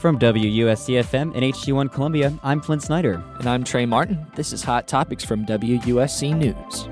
From WUSC-FM and HD1 Columbia, I'm Flint Snyder. And I'm Trey Martin. This is Hot Topics from WUSC News.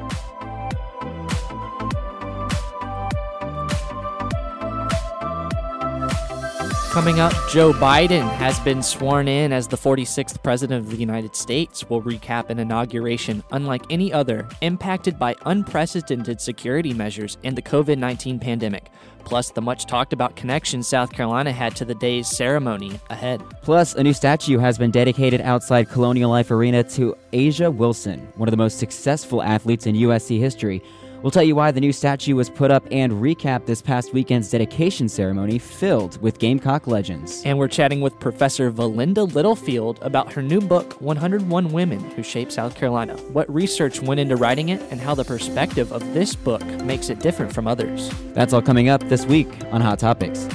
Coming up, Joe Biden has been sworn in as the 46th President of the United States. We'll recap an inauguration unlike any other, impacted by unprecedented security measures and the COVID 19 pandemic. Plus, the much talked about connection South Carolina had to the day's ceremony ahead. Plus, a new statue has been dedicated outside Colonial Life Arena to A'ja Wilson, one of the most successful athletes in USC history. We'll tell you why the new statue was put up and recap this past weekend's dedication ceremony filled with Gamecock legends. And we're chatting with Professor Valinda Littlefield about her new book, 101 Women Who Shaped South Carolina, what research went into writing it, and how the perspective of this book makes it different from others. That's all coming up this week on Hot Topics.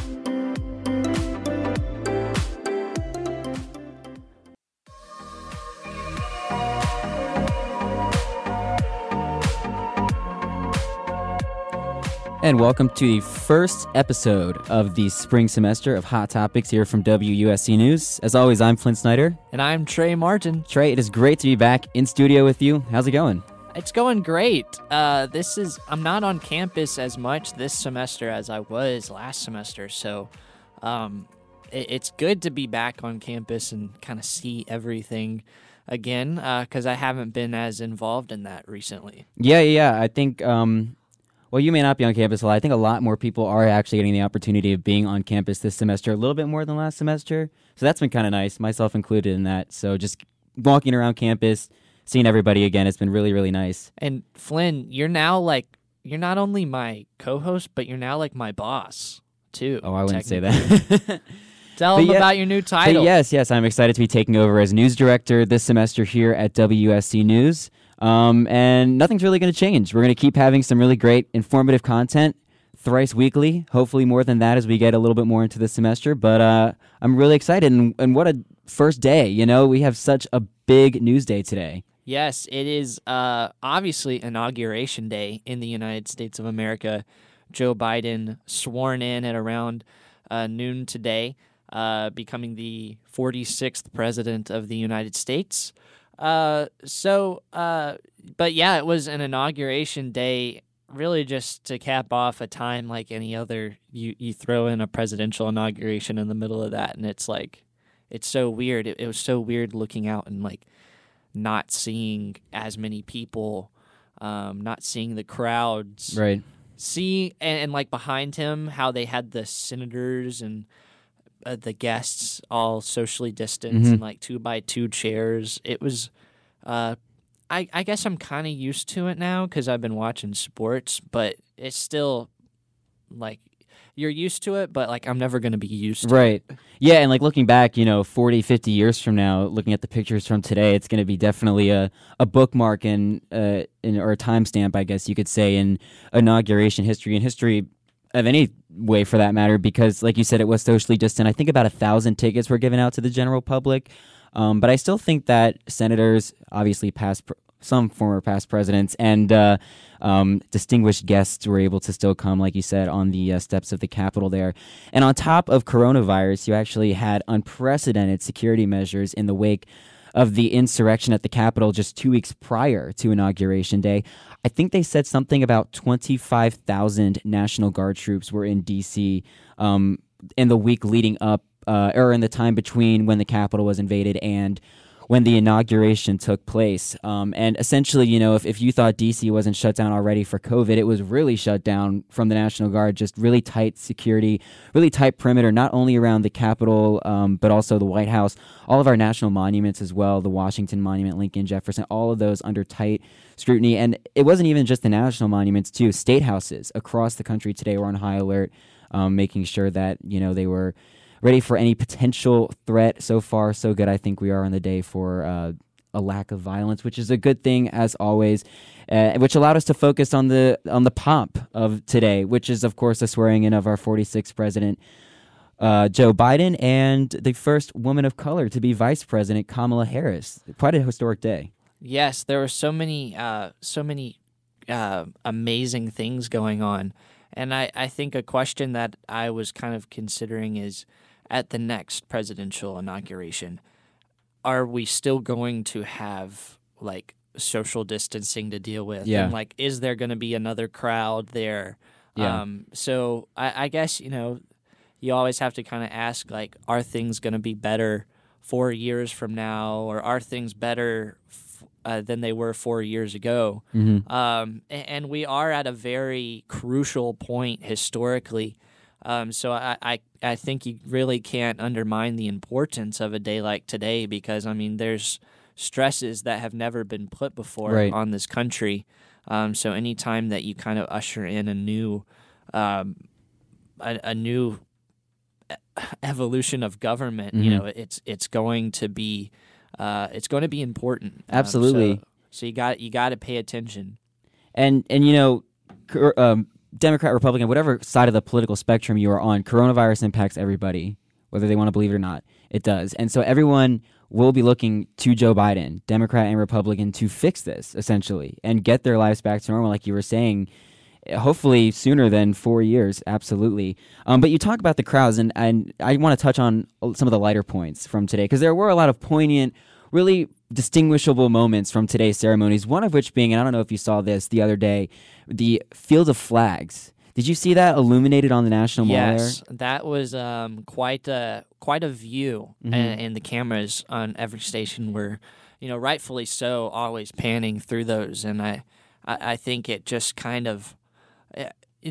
And welcome to the first episode of the spring semester of Hot Topics here from WUSC News. As always, I'm Flint Snyder. And I'm Trey Martin. Trey, it is great to be back in studio with you. How's it going? It's going great. Uh, this is I'm not on campus as much this semester as I was last semester, so um, it, it's good to be back on campus and kind of see everything again because uh, I haven't been as involved in that recently. Yeah, yeah. I think um, well, you may not be on campus a lot. I think a lot more people are actually getting the opportunity of being on campus this semester, a little bit more than last semester. So that's been kind of nice, myself included in that. So just walking around campus, seeing everybody again, it's been really, really nice. And Flint, you're now like, you're not only my co host, but you're now like my boss, too. Oh, I wouldn't say that. Tell them yeah, about your new title. yes, yes, I'm excited to be taking over as news director this semester here at WSC News. Um, and nothing's really going to change. We're going to keep having some really great informative content thrice weekly, hopefully more than that as we get a little bit more into the semester. But uh, I'm really excited. And, and what a first day. You know, we have such a big news day today. Yes, it is uh, obviously inauguration day in the United States of America. Joe Biden sworn in at around uh, noon today, uh, becoming the 46th president of the United States. Uh, so, uh, but yeah, it was an inauguration day, really just to cap off a time like any other. You you throw in a presidential inauguration in the middle of that, and it's like, it's so weird. It, it was so weird looking out and like not seeing as many people, um, not seeing the crowds, right? See, and, and like behind him, how they had the senators and uh, the guests all socially distanced mm-hmm. in like two by two chairs. It was, uh, I I guess I'm kind of used to it now because I've been watching sports, but it's still like you're used to it, but like I'm never going to be used to it. right. it. Yeah, and like looking back, you know, 40, 50 years from now, looking at the pictures from today, it's going to be definitely a, a bookmark in, uh, in or a timestamp, I guess you could say, in inauguration history. And history of any way for that matter, because like you said, it was socially distant. I think about a thousand tickets were given out to the general public. Um, but I still think that senators, obviously past, pr- some former past presidents, and uh, um, distinguished guests were able to still come, like you said, on the uh, steps of the Capitol there. And on top of coronavirus, you actually had unprecedented security measures in the wake of the insurrection at the Capitol just two weeks prior to Inauguration Day. I think they said something about 25,000 National Guard troops were in D.C. Um, in the week leading up, uh, or in the time between when the Capitol was invaded and when the inauguration took place. Um, and essentially, you know, if, if you thought DC wasn't shut down already for COVID, it was really shut down from the National Guard, just really tight security, really tight perimeter, not only around the Capitol, um, but also the White House, all of our national monuments as well, the Washington Monument, Lincoln, Jefferson, all of those under tight scrutiny. And it wasn't even just the national monuments, too. State houses across the country today were on high alert, um, making sure that, you know, they were ready for any potential threat. So far, so good. I think we are on the day for uh, a lack of violence, which is a good thing as always. Uh, which allowed us to focus on the on the pomp of today, which is of course the swearing in of our 46th president, uh, Joe Biden, and the first woman of color to be vice president, Kamala Harris. Quite a historic day. Yes, there were so many uh, so many uh, amazing things going on, and I I think a question that I was kind of considering is at the next presidential inauguration, are we still going to have like social distancing to deal with? Yeah. And like, is there going to be another crowd there? Yeah. Um, so I, I guess, you know, you always have to kind of ask, like, are things going to be better four years from now, or are things better f- uh, than they were four years ago? Mhm. Um, a- and, we are at a very crucial point historically. Um, so I, I, I think you really can't undermine the importance of a day like today because, I mean, there's stresses that have never been put before Right. on this country. Um, so anytime that you kind of usher in a new, um, a, a new evolution of government, you Mhm. know, it's it's going to be, uh, it's going to be important. Um, Absolutely. so, so you got you got to pay attention. And and you know, um, Democrat, Republican, whatever side of the political spectrum you are on, coronavirus impacts everybody, whether they want to believe it or not. It does, and so everyone will be looking to Joe Biden, Democrat and Republican, to fix this essentially and get their lives back to normal, like you were saying. eh, Hopefully sooner than four years, absolutely. Um, but you talk about the crowds, and, and I want to touch on some of the lighter points from today because there were a lot of poignant, really distinguishable moments from today's ceremonies. One of which being, and I don't know if you saw this the other day, the Field of Flags. Did you see that illuminated on the National Mall there? Yes, that was um, quite a quite a view, Mhm. and, and the cameras on every station were, you know, rightfully so, always panning through those, and I, I, I think it just kind of.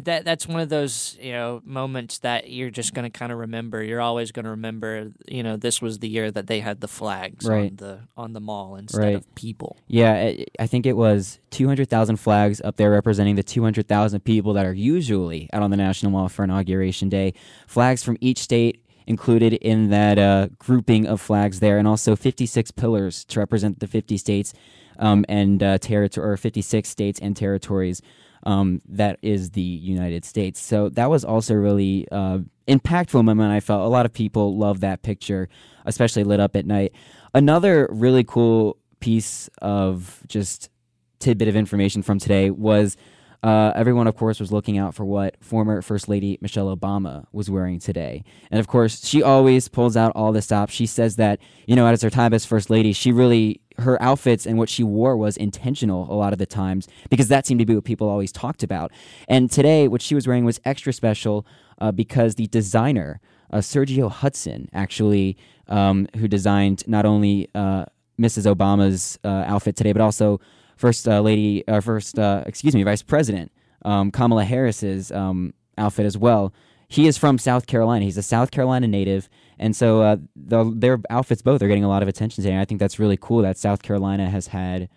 That that's one of those you know moments that you're just going to kind of remember. You're always going to remember. You know, this was the year that they had the flags Right. on the on the mall instead Right. of people. Yeah, I- I think it was 200,000 flags up there representing the 200,000 people that are usually out on the National Mall for Inauguration Day. Flags from each state included in that uh, grouping of flags there, and also 56 pillars to represent the 50 states um, and uh, territory, or 56 states and territories. Um, that is the United States. So that was also really uh, impactful moment. I felt a lot of people love that picture, especially lit up at night. Another really cool piece of just tidbit of information from today was uh, everyone, of course, was looking out for what former First Lady Michelle Obama was wearing today. And of course, she always pulls out all the stops. She says that, you know, as her time as First Lady, she really, her outfits and what she wore was intentional a lot of the times because that seemed to be what people always talked about. And today, what she was wearing was extra special uh, because the designer, uh, Sergio Hudson, actually, um, who designed not only uh, Mrs. Obama's uh, outfit today, but also First uh, Lady, uh, First, uh, excuse me, Vice President um, Kamala Harris's um, outfit as well. He is from South Carolina. He's a South Carolina native, and so uh, the, their outfits both are getting a lot of attention today. And I think that's really cool that South Carolina has had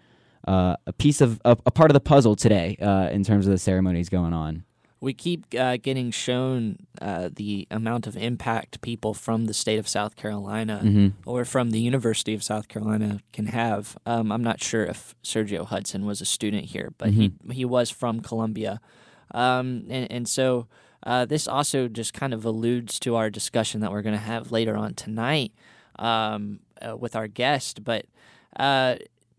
uh, a piece of a, a part of the puzzle today in terms of the ceremonies going on. We keep uh, getting shown uh, the amount of impact people from the state of South Carolina Mhm. or from the University of South Carolina can have. Um, I'm not sure if Sergio Hudson was a student here, but he he was from Columbia, um, and and so uh, this also just kind of alludes to our discussion that we're going to have later on tonight um, uh, with our guest. But uh,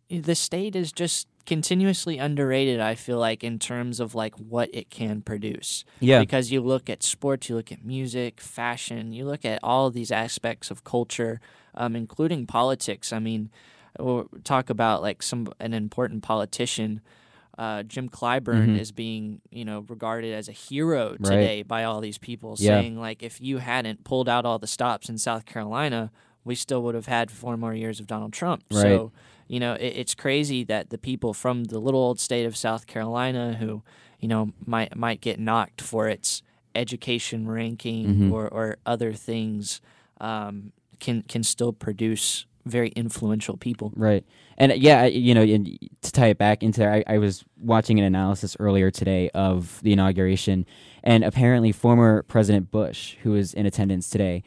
the state is just continuously underrated. I feel like in terms of like what it can produce Yeah, because you look at sports, you look at music, fashion, you look at all these aspects of culture, um, including politics. I mean, we'll talk about like some an important politician. Uh, Jim Clyburn Mhm. is being, you know, regarded as a hero today by all these people, Yeah. saying like if you hadn't pulled out all the stops in South Carolina, we still would have had four more years of Donald Trump. Right. So, you know, it, it's crazy that the people from the little old state of South Carolina who, you know, might might get knocked for its education ranking Mhm. or, or other things, um, can can still produce very influential people. Right. And uh, yeah, you know, and to tie it back into there, I, I was watching an analysis earlier today of the inauguration, and apparently former President Bush, who was in attendance today,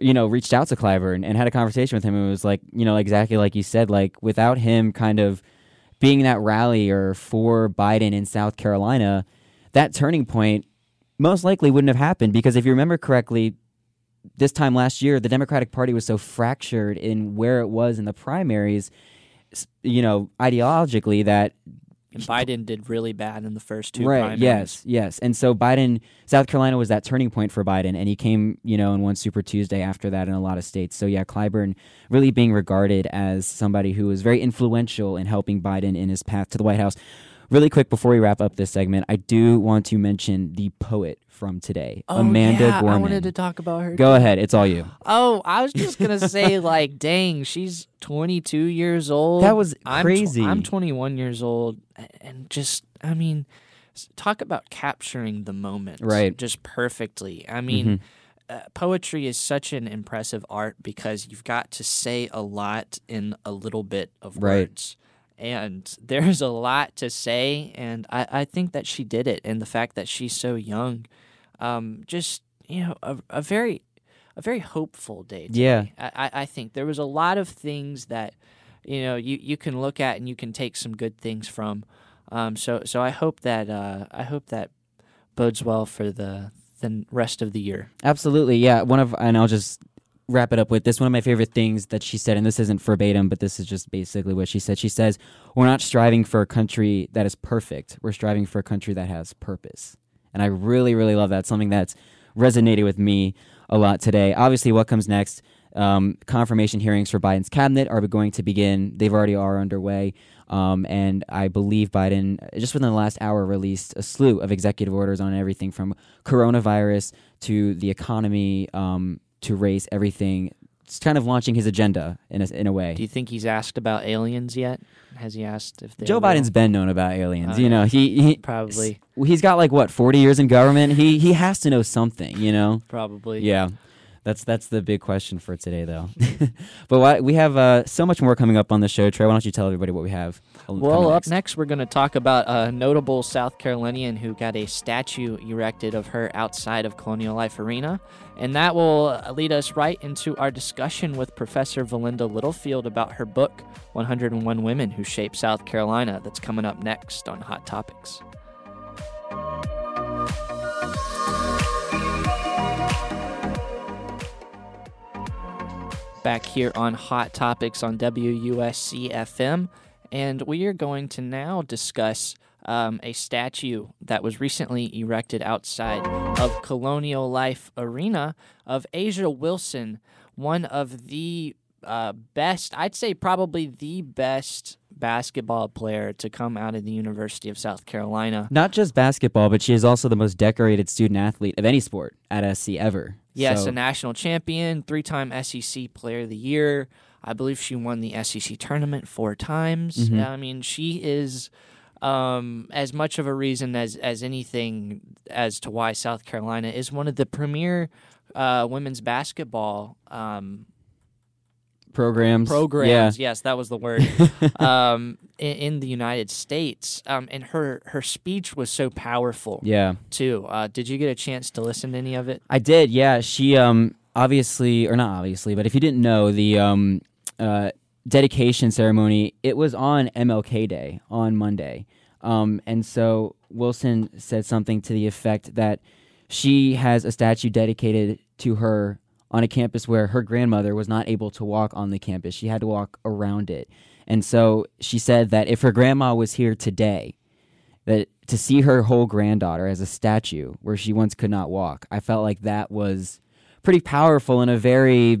you know, reached out to Clyburn and and had a conversation with him. It was like, you know, exactly like you said, like without him kind of being that rallier for Biden in South Carolina, that turning point most likely wouldn't have happened because if you remember correctly, this time last year, the Democratic Party was so fractured in where it was in the primaries, you know, ideologically that And Biden did really bad in the first two right. primaries. Yes. Yes. And so Biden, South Carolina was that turning point for Biden, and he came, you know, and won Super Tuesday after that in a lot of states. So yeah, Clyburn really being regarded as somebody who was very influential in helping Biden in his path to the White House. Really quick before we wrap up this segment, I do want to mention the poet from today, Oh, Amanda yeah, Gorman. I wanted to talk about her. Go ahead, it's all you. Oh, I was just gonna say, like, dang, she's 22 years old. That was I'm tw- crazy. I'm 21 years old, and just, I mean, talk about capturing the moment, Right. Just perfectly. I mean, uh, poetry is such an impressive art because you've got to say a lot in a little bit of Right. words. And there's a lot to say, and I, I think that she did it. And the fact that she's so young, um, just you know, a, a very, a very hopeful day. Yeah. I, I- I think there was a lot of things that, you know, you, you can look at and you can take some good things from. Um, so so I hope that uh, I hope that bodes well for the the rest of the year. Absolutely, yeah. One of and I'll just wrap it up with this. One of my favorite things that she said, and this isn't verbatim, but this is just basically what she said. She says, "We're not striving for a country that is perfect. We're striving for a country that has purpose." And I really, really love that. Something that's resonated with me a lot today. Obviously, what comes next? Um, confirmation hearings for Biden's cabinet are going to begin. They've already are underway. Um, and I believe Biden, just within the last hour, released a slew of executive orders on everything from coronavirus to the economy um, to race, everything. It's kind of launching his agenda in a, in a way. Do you think he's asked about aliens yet? Has he asked if Joe Biden's been known about aliens. Oh, you know, he, he probably he's got like what forty years in government. He he has to know something. You know. probably Yeah. That's that's the big question for today, though. but what, we have uh, so much more coming up on the show. Trey, why don't you tell everybody what we have? Oh, coming Well, up next? next, we're going to talk about a notable South Carolinian who got a statue erected of her outside of Colonial Life Arena. And that will lead us right into our discussion with Professor Valinda Littlefield about her book, 101 Women Who Shaped South Carolina, that's coming up next on Hot Topics. Back here on Hot Topics on WUSC FM, and we are going to now discuss um, a statue that was recently erected outside of Colonial Life Arena of A'ja Wilson, one of the uh, best, I'd say probably the best basketball player to come out of the University of South Carolina. Not just basketball, but she is also the most decorated student athlete of any sport at SC ever. Yes, So- a national champion, three time SEC Player of the Year. I believe she won the SEC tournament four times. Mhm. Yeah, I mean, she is um, as much of a reason as, as anything as to why South Carolina is one of the premier uh, women's basketball um, programs. programs. Yes, that was the word. um, in, in the United States, um, and her her speech was so powerful Yeah. too. Uh, did you get a chance to listen to any of it? I did, yeah. She um obviously or not obviously, but if you didn't know, the um uh dedication ceremony, it was on MLK Day on Monday. Um and so Wilson said something to the effect that she has a statue dedicated to her on a campus where her grandmother was not able to walk on the campus. She had to walk around it. And so she said that if her grandma was here today, that to see her whole granddaughter as a statue where she once could not walk, I felt like that was pretty powerful and a very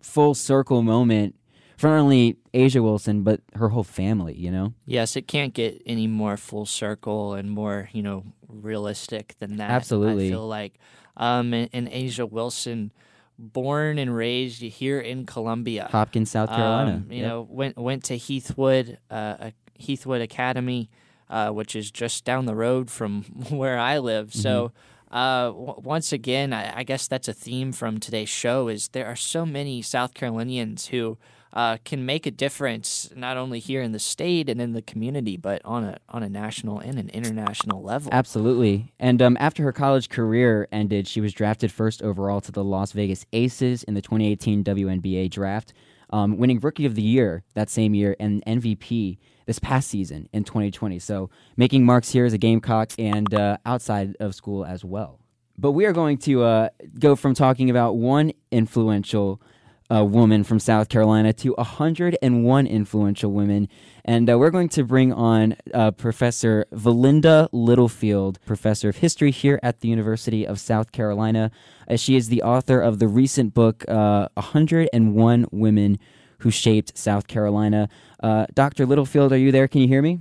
full circle moment for not only A'ja Wilson but her whole family. You know, Yes, it can't get any more full circle and more, you know, realistic than that. Absolutely. I feel like um, and, and A'ja Wilson, born and raised here in Columbia. Hopkins, South Carolina. Um, you Yep. know, went went to Heathwood, uh, Heathwood Academy, uh, which is just down the road from where I live. So. Mm-hmm. Uh, w- once again, I, I guess that's a theme from today's show. Is there are so many South Carolinians who uh, can make a difference not only here in the state and in the community, but on a on a national and an international level. Absolutely. And um, after her college career ended, she was drafted first overall to the Las Vegas Aces in the 2018 WNBA draft, um, winning Rookie of the Year that same year and MVP this past season in 2020. So making marks here as a Gamecock and uh, outside of school as well. But we are going to uh, go from talking about one influential uh, woman from South Carolina to 101 influential women. And uh, we're going to bring on uh, Professor Valinda Littlefield, professor of history here at the University of South Carolina. Uh, she is the author of the recent book, 101 uh, Women Who Shaped South Carolina. Uh, Dr. Littlefield, are you there? Can you hear me?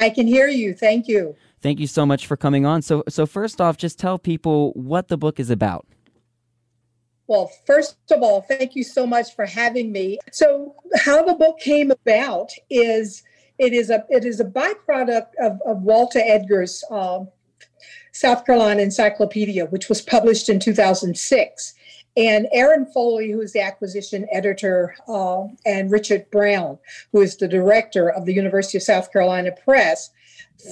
I can hear you. Thank you. Thank you so much for coming on. So, so first off, just tell people what the book is about. Well, first of all, thank you so much for having me. So, how the book came about is it is a it is a byproduct of, of Walter Edgar's uh, South Carolina Encyclopedia, which was published in 2006. And Aaron Foley, who is the acquisition editor, uh, and Richard Brown, who is the director of the University of South Carolina Press,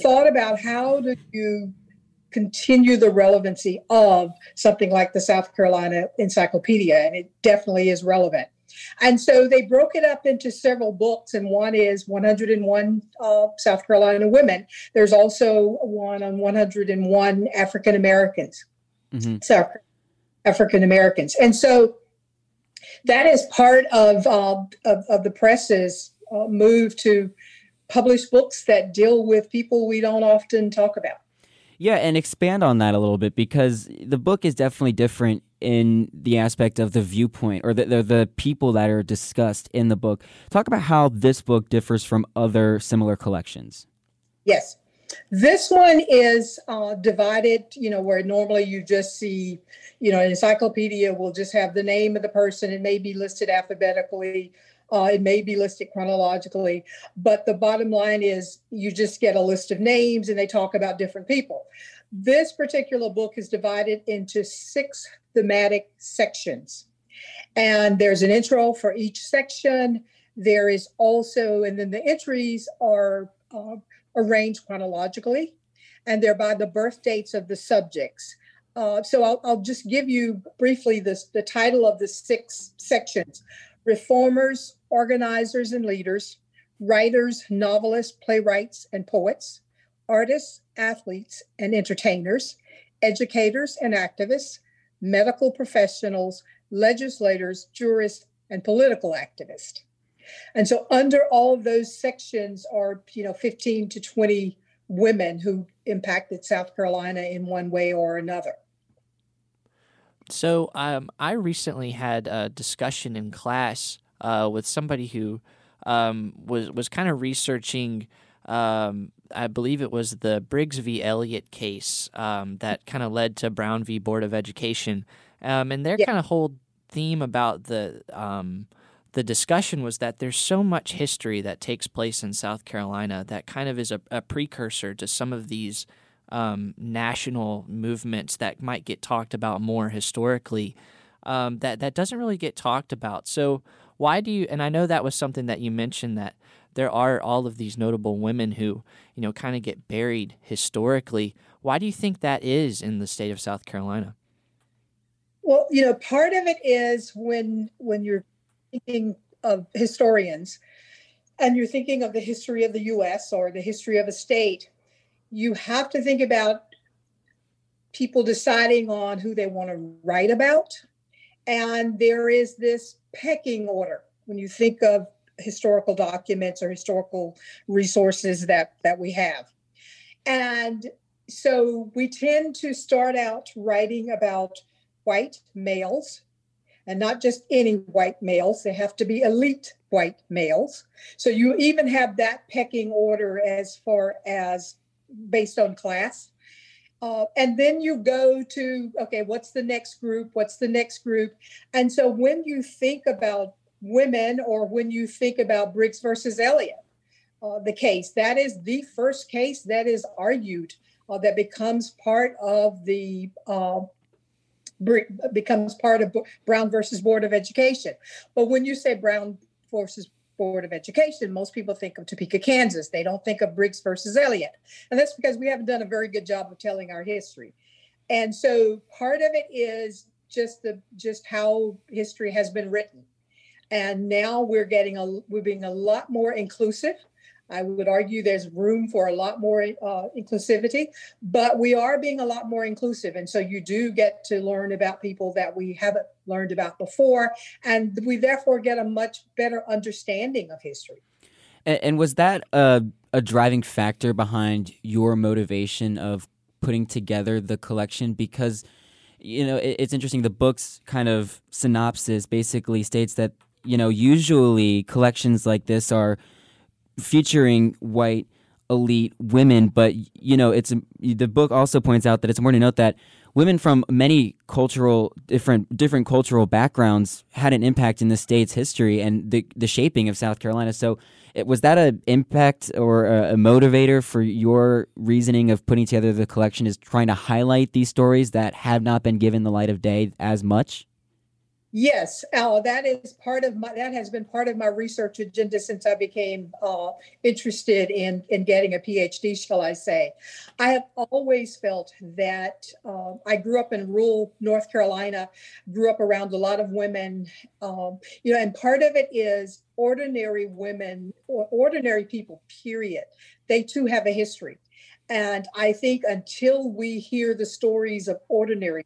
thought about how do you continue the relevancy of something like the South Carolina Encyclopedia, and it definitely is relevant. And so they broke it up into several books, and one is 101 uh, South Carolina women. There's also one on 101 African Americans, mm-hmm. South African Americans, and so that is part of uh, of, of, the press's uh, move to publish books that deal with people we don't often talk about. Yeah, and expand on that a little bit because the book is definitely different in the aspect of the viewpoint or the, the, the people that are discussed in the book. Talk about how this book differs from other similar collections. Yes. This one is uh, divided, you know, where normally you just see, you know, an encyclopedia will just have the name of the person. It may be listed alphabetically uh, it may be listed chronologically, but the bottom line is you just get a list of names and they talk about different people. This particular book is divided into six thematic sections. And there's an intro for each section. There is also, and then the entries are uh, arranged chronologically, and they're by the birth dates of the subjects. Uh, so I'll, I'll, just give you briefly this, the title of the six sections reformers, organizers and leaders, writers, novelists, playwrights, and poets, artists, athletes, and entertainers, educators and activists, medical professionals, legislators, jurists, and political activists. And so under all of those sections are, you know, 15 to 20 women who impacted South Carolina in one way or another. So um, I recently had a discussion in class uh, with somebody who um, was was kind of researching. Um, I believe it was the Briggs v. Elliott case um, that kind of led to Brown v. Board of Education, um, and their yeah. kind of whole theme about the um, the discussion was that there's so much history that takes place in South Carolina that kind of is a, a precursor to some of these um, national movements that might get talked about more historically. Um, that that doesn't really get talked about. So why do you? And I know that was something that you mentioned that there are all of these notable women who you know kind of get buried historically. Why do you think that is in the state of South Carolina? Well, you know, part of it is when when you're thinking of historians and you're thinking of the history of the US or the history of a state, you have to think about people deciding on who they want to write about. And there is this pecking order when you think of historical documents or historical resources that, that we have. And so we tend to start out writing about white males and not just any white males, they have to be elite white males. So you even have that pecking order as far as based on class. Uh, and then you go to, okay, what's the next group? What's the next group? And so when you think about women or when you think about Briggs versus Elliott, uh, the case, that is the first case that is argued uh, that becomes part of the uh, becomes part of Brown versus Board of Education. But when you say Brown versus Board of Education, most people think of Topeka, Kansas. They don't think of Briggs versus Elliott. And that's because we haven't done a very good job of telling our history. And so part of it is just the just how history has been written. And now we're getting a we're being a lot more inclusive I would argue there's room for a lot more uh, inclusivity, but we are being a lot more inclusive. And so you do get to learn about people that we haven't learned about before. And we therefore get a much better understanding of history. And, and was that a, a driving factor behind your motivation of putting together the collection? Because you know, it, it's interesting. The book's kind of synopsis basically states that you know usually collections like this are featuring white elite women, but you know, it's the book also points out that it's important to note that women from many cultural different different cultural backgrounds had an impact in the state's history and the the shaping of South Carolina. So was that an impact or a, a, motivator for your reasoning of putting together the collection is trying to highlight these stories that have not been given the light of day as much Yes, uh, that is part of my that has been part of my research agenda since I became uh, interested in in getting a PhD. Shall I say? I have always felt that uh, I grew up in rural North Carolina, grew up around a lot of women, um, you know, and part of it is ordinary women or ordinary people. Period. They too have a history, and I think until we hear the stories of ordinary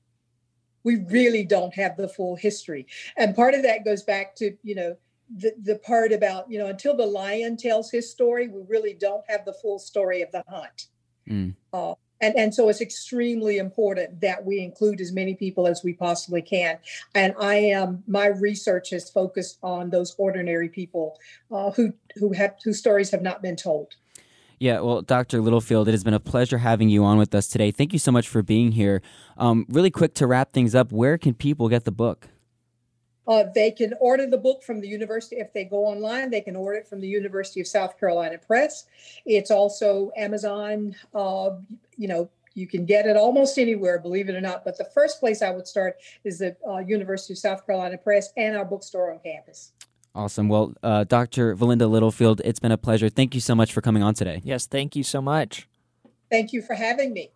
we really don't have the full history. And part of that goes back to, you know, the, the part about, you know, until the lion tells his story, we really don't have the full story of the hunt. Mm. Uh, and, and so it's extremely important that we include as many people as we possibly can. And I am, my research is focused on those ordinary people uh, who, who have, whose stories have not been told. Yeah, well, Dr. Littlefield, it has been a pleasure having you on with us today. Thank you so much for being here. Um, really quick to wrap things up, where can people get the book? Uh, they can order the book from the university. If they go online, they can order it from the University of South Carolina Press. It's also Amazon. Uh, you know, you can get it almost anywhere, believe it or not. But the first place I would start is the uh, University of South Carolina Press and our bookstore on campus. Awesome. Well, uh, Dr. Valinda Littlefield, it's been a pleasure. Thank you so much for coming on today. Yes, thank you so much. Thank you for having me.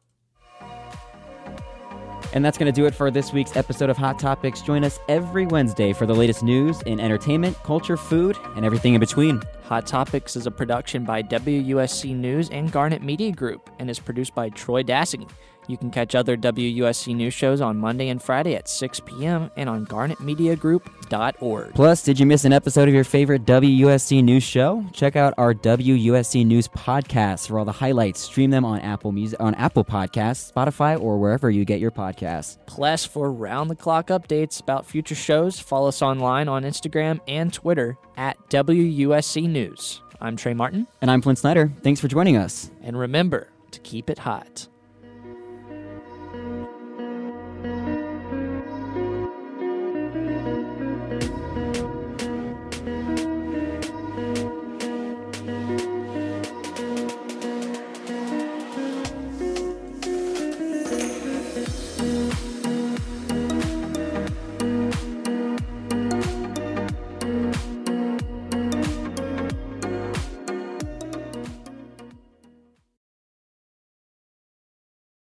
And that's going to do it for this week's episode of Hot Topics. Join us every Wednesday for the latest news in entertainment, culture, food, and everything in between. Hot Topics is a production by WUSC News and Garnet Media Group and is produced by Troy Dassing. You can catch other WUSC news shows on Monday and Friday at 6 p.m. and on garnetmediagroup.org. Plus, did you miss an episode of your favorite WUSC news show? Check out our WUSC news podcasts for all the highlights. Stream them on Apple Music, on Apple Podcasts, Spotify, or wherever you get your podcasts. Plus, for round-the-clock updates about future shows, follow us online on Instagram and Twitter at WUSC News. I'm Trey Martin. And I'm Flint Snyder. Thanks for joining us. And remember to keep it hot.